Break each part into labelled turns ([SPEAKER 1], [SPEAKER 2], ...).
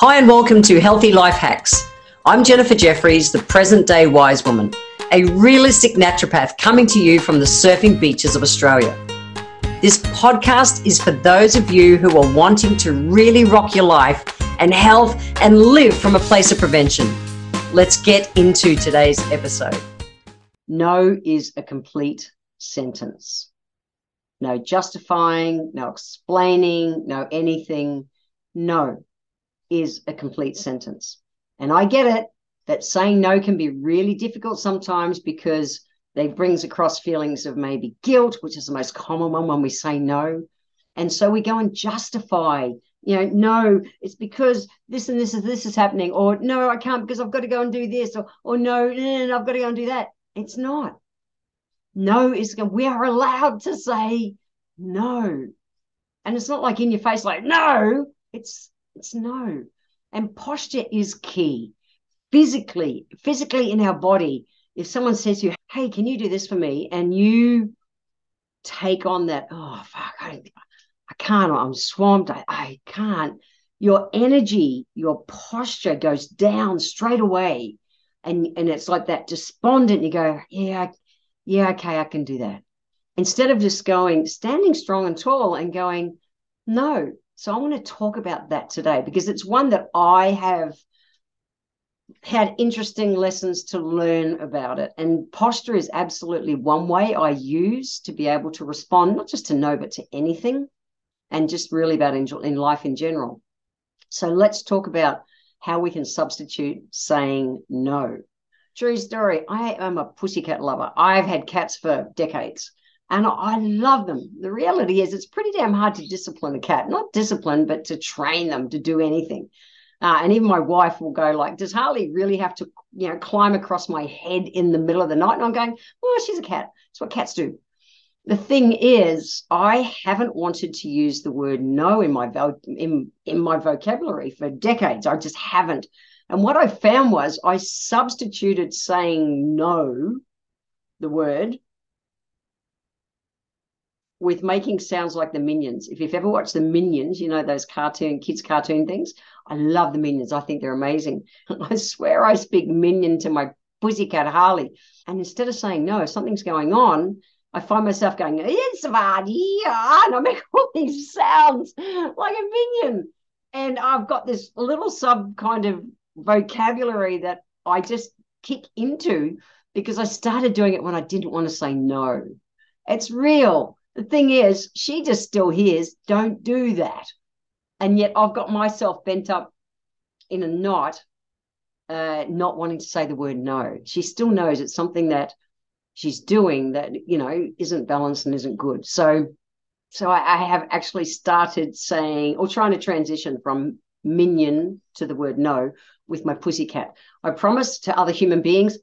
[SPEAKER 1] Hi, and welcome to Healthy Life Hacks. I'm Jennifer Jeffries, the present day wise woman, a realistic naturopath coming to you from the surfing beaches of Australia. This podcast is for those of you who are wanting to really rock your life and health and live from a place of prevention. Let's get into today's episode. No is a complete sentence. No justifying, no explaining, no anything. No is a complete sentence. And I get it that saying no can be really difficult sometimes because they brings across feelings of maybe guilt, which is the most common one when we say no. And so we go and justify, you know, no, it's because this and this is this is happening, or no, I can't because I've got to go and do this, or or no, no, no I've got to go and do that. It's not. No is we are allowed to say no. And it's not like in your face, like no, it's it's no. And posture is key. Physically, physically in our body, if someone says to you, Hey, can you do this for me? And you take on that, oh, fuck, I, I can't, I'm swamped, I, I can't. Your energy, your posture goes down straight away. And, and it's like that despondent. You go, Yeah, yeah, okay, I can do that. Instead of just going, standing strong and tall and going, No, so I want to talk about that today because it's one that I have had interesting lessons to learn about it. And posture is absolutely one way I use to be able to respond, not just to no, but to anything, and just really about in, in life in general. So let's talk about how we can substitute saying no. True story. I am a pussycat lover. I've had cats for decades and I love them. The reality is, it's pretty damn hard to discipline a cat, not discipline, but to train them to do anything. Uh, and even my wife will go like, "Does Harley really have to, you know, climb across my head in the middle of the night?" And I'm going, "Well, she's a cat. It's what cats do." The thing is, I haven't wanted to use the word no in my vo- in in my vocabulary for decades. I just haven't. And what I found was I substituted saying no, the word, with making sounds like the Minions. If you've ever watched the Minions, you know those cartoon kids cartoon things. I love the Minions. I think they're amazing. I swear I speak Minion to my pussycat Harley, and instead of saying no, if something's going on. I find myself going, it's Vadia, and I make all these sounds like a minion. And I've got this little sub kind of vocabulary that I just kick into because I started doing it when I didn't want to say no. It's real. The thing is, she just still hears, don't do that. And yet I've got myself bent up in a knot, uh, not wanting to say the word no. She still knows it's something that she's doing that, you know, isn't balanced and isn't good. So, so I, I have actually started saying or trying to transition from minion to the word no with my pussycat. I promise to other human beings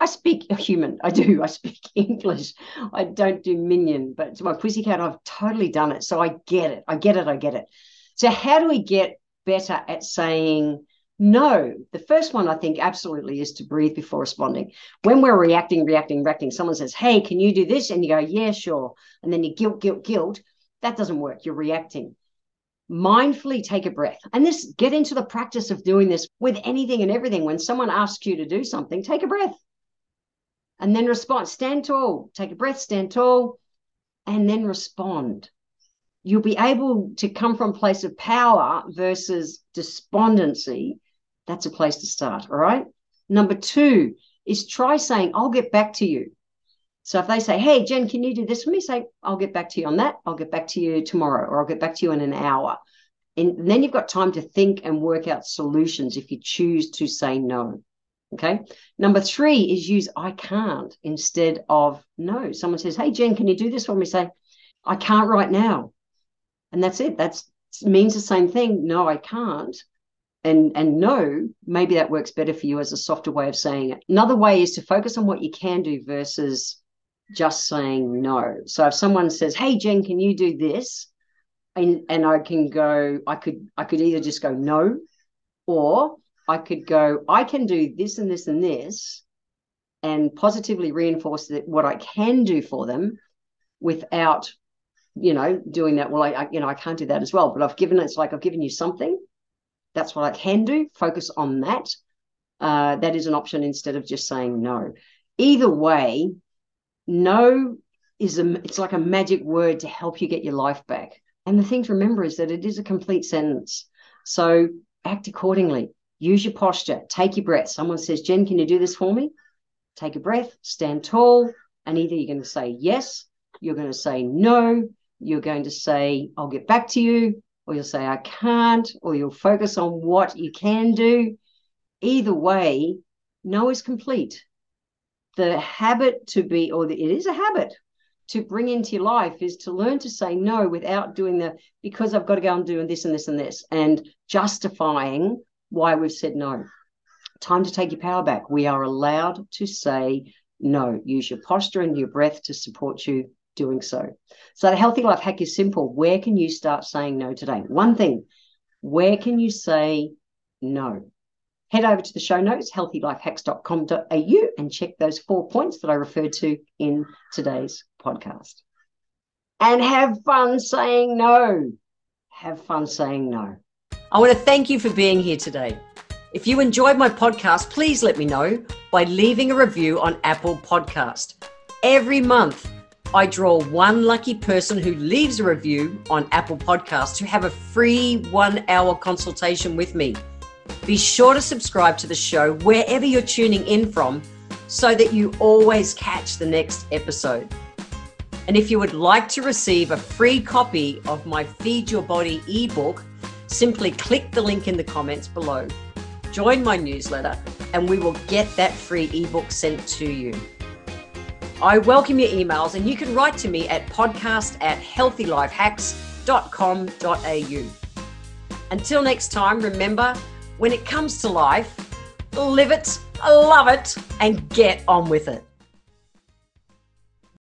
[SPEAKER 1] I speak human. I do. I speak English. I don't do minion, but to my pussycat, I've totally done it. So I get it. I get it. I get it. So how do we get better at saying no? The first one I think absolutely is to breathe before responding. When we're reacting, reacting, reacting, someone says, "Hey, can you do this?" and you go, "Yeah, sure," and then you guilt, guilt, guilt. That doesn't work. You're reacting mindfully take a breath and this get into the practice of doing this with anything and everything when someone asks you to do something take a breath and then respond. Stand tall, take a breath, stand tall, and then respond. You'll be able to come from a place of power versus despondency. That's a place to start. All right. Number two is try saying, I'll get back to you. So if they say, Hey, Jen, can you do this for me? Say, I'll get back to you on that. I'll get back to you tomorrow, or I'll get back to you in an hour. And then you've got time to think and work out solutions if you choose to say no. Okay. Number three is use I can't instead of no. Someone says, Hey, Jen, can you do this for me? Say, I can't right now. And that's it. That's means the same thing. No, I can't. And and no, maybe that works better for you as a softer way of saying it. Another way is to focus on what you can do versus just saying no. So if someone says, Hey Jen, can you do this? And and I can go, I could I could either just go no, or I could go, I can do this and this and this, and positively reinforce that what I can do for them without, you know, doing that. Well, I, I, you know, I can't do that as well. But I've given it's like I've given you something, That's what I can do. Focus on that. Uh, that is an option instead of just saying no. Either way, no is a it's like a magic word to help you get your life back. And the thing to remember is that it is a complete sentence. So act accordingly. Use your posture. Take your breath. Someone says, Jen, can you do this for me? Take a breath, stand tall, and either you're going to say yes, you're going to say no, you're going to say, I'll get back to you, or you'll say, I can't, or you'll focus on what you can do. Either way, no is complete. The habit to be, or the, it is a habit to bring into your life is to learn to say no without doing the because I've got to go and do this and this and this and justifying why we've said no. Time to take your power back. We are allowed to say no. Use your posture and your breath to support you doing so. So the healthy life hack is simple. Where can you start saying no today? One thing. Where can you say no? Head over to the show notes, healthylifehacks.com.au, and check those four points that I referred to in today's podcast. And have fun saying no. Have fun saying no. I want to thank you for being here today. If you enjoyed my podcast, please let me know by leaving a review on Apple Podcast. Every month, I draw one lucky person who leaves a review on Apple Podcast to have a free one hour consultation with me. Be sure to subscribe to the show wherever you're tuning in from so that you always catch the next episode. And if you would like to receive a free copy of my Feed Your Body ebook, simply click the link in the comments below. Join my newsletter and we will get that free ebook sent to you. I welcome your emails and you can write to me at podcast at healthylifehacks.com.au. Until next time, remember when it comes to life, live it, love it, and get on with it.